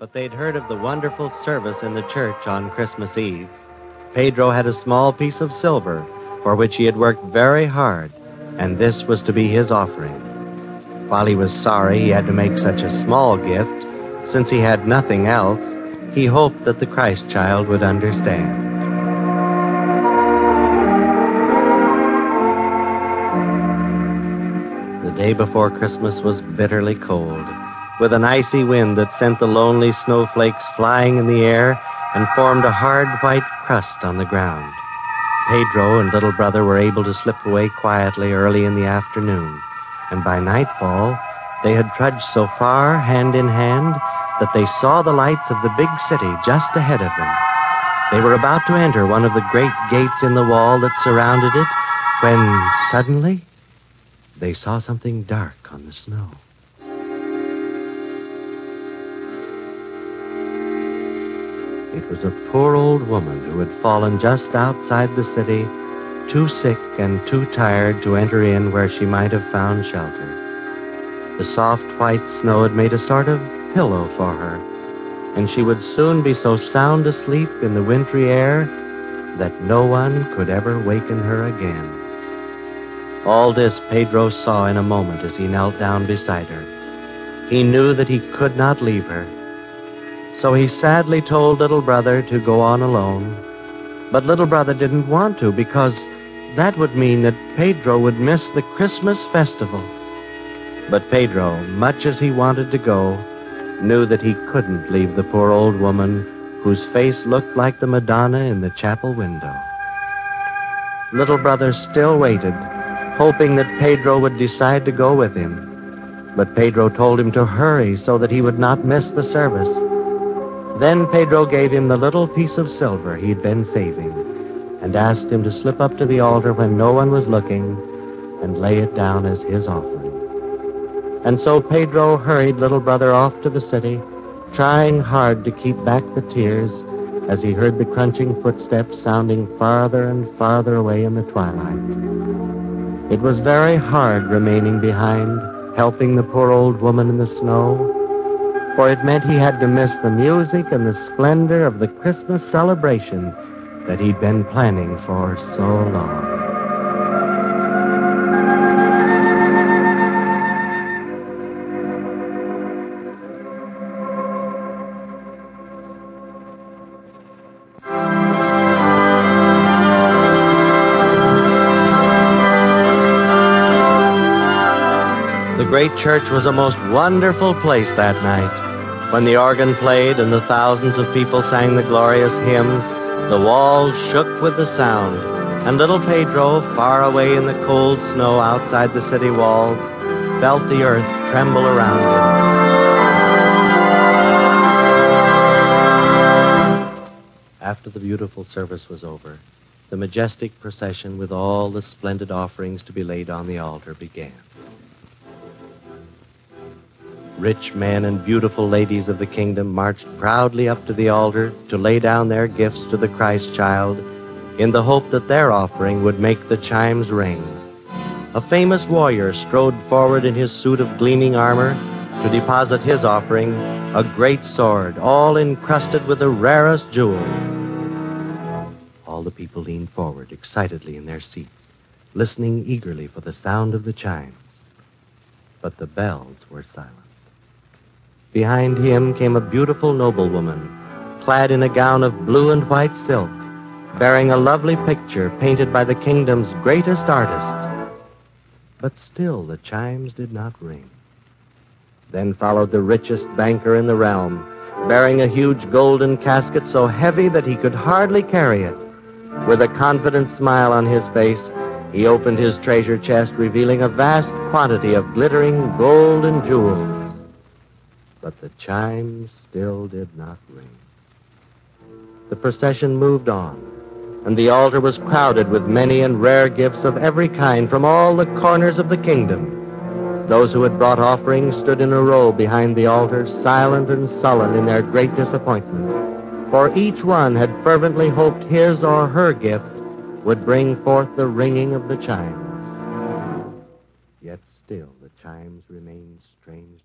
but they'd heard of the wonderful service in the church on Christmas Eve. Pedro had a small piece of silver for which he had worked very hard, and this was to be his offering. While he was sorry he had to make such a small gift, since he had nothing else, he hoped that the Christ child would understand. The day before Christmas was bitterly cold, with an icy wind that sent the lonely snowflakes flying in the air and formed a hard white crust on the ground. Pedro and little brother were able to slip away quietly early in the afternoon, and by nightfall they had trudged so far hand in hand that they saw the lights of the big city just ahead of them. They were about to enter one of the great gates in the wall that surrounded it when suddenly they saw something dark on the snow. It was a poor old woman who had fallen just outside the city, too sick and too tired to enter in where she might have found shelter. The soft white snow had made a sort of pillow for her, and she would soon be so sound asleep in the wintry air that no one could ever waken her again. All this Pedro saw in a moment as he knelt down beside her. He knew that he could not leave her. So he sadly told little brother to go on alone. But little brother didn't want to because that would mean that Pedro would miss the Christmas festival. But Pedro, much as he wanted to go, knew that he couldn't leave the poor old woman whose face looked like the Madonna in the chapel window. Little brother still waited, hoping that Pedro would decide to go with him. But Pedro told him to hurry so that he would not miss the service. Then Pedro gave him the little piece of silver he'd been saving and asked him to slip up to the altar when no one was looking and lay it down as his offering. And so Pedro hurried little brother off to the city, trying hard to keep back the tears as he heard the crunching footsteps sounding farther and farther away in the twilight. It was very hard remaining behind, helping the poor old woman in the snow, for it meant he had to miss the music and the splendor of the Christmas celebration that he'd been planning for so long. The great church was a most wonderful place that night. When the organ played and the thousands of people sang the glorious hymns, the walls shook with the sound, and little Pedro, far away in the cold snow outside the city walls, felt the earth tremble around him. After the beautiful service was over, the majestic procession with all the splendid offerings to be laid on the altar began. Rich men and beautiful ladies of the kingdom marched proudly up to the altar to lay down their gifts to the Christ child in the hope that their offering would make the chimes ring. A famous warrior strode forward in his suit of gleaming armor to deposit his offering, a great sword, all encrusted with the rarest jewels. All the people leaned forward excitedly in their seats, listening eagerly for the sound of the chimes. But the bells were silent. Behind him came a beautiful noblewoman, clad in a gown of blue and white silk, bearing a lovely picture painted by the kingdom's greatest artist. But still the chimes did not ring. Then followed the richest banker in the realm, bearing a huge golden casket so heavy that he could hardly carry it. With a confident smile on his face, he opened his treasure chest, revealing a vast quantity of glittering gold and jewels but the chimes still did not ring. The procession moved on, and the altar was crowded with many and rare gifts of every kind from all the corners of the kingdom. Those who had brought offerings stood in a row behind the altar, silent and sullen in their great disappointment, for each one had fervently hoped his or her gift would bring forth the ringing of the chimes. Yet still the chimes remained strange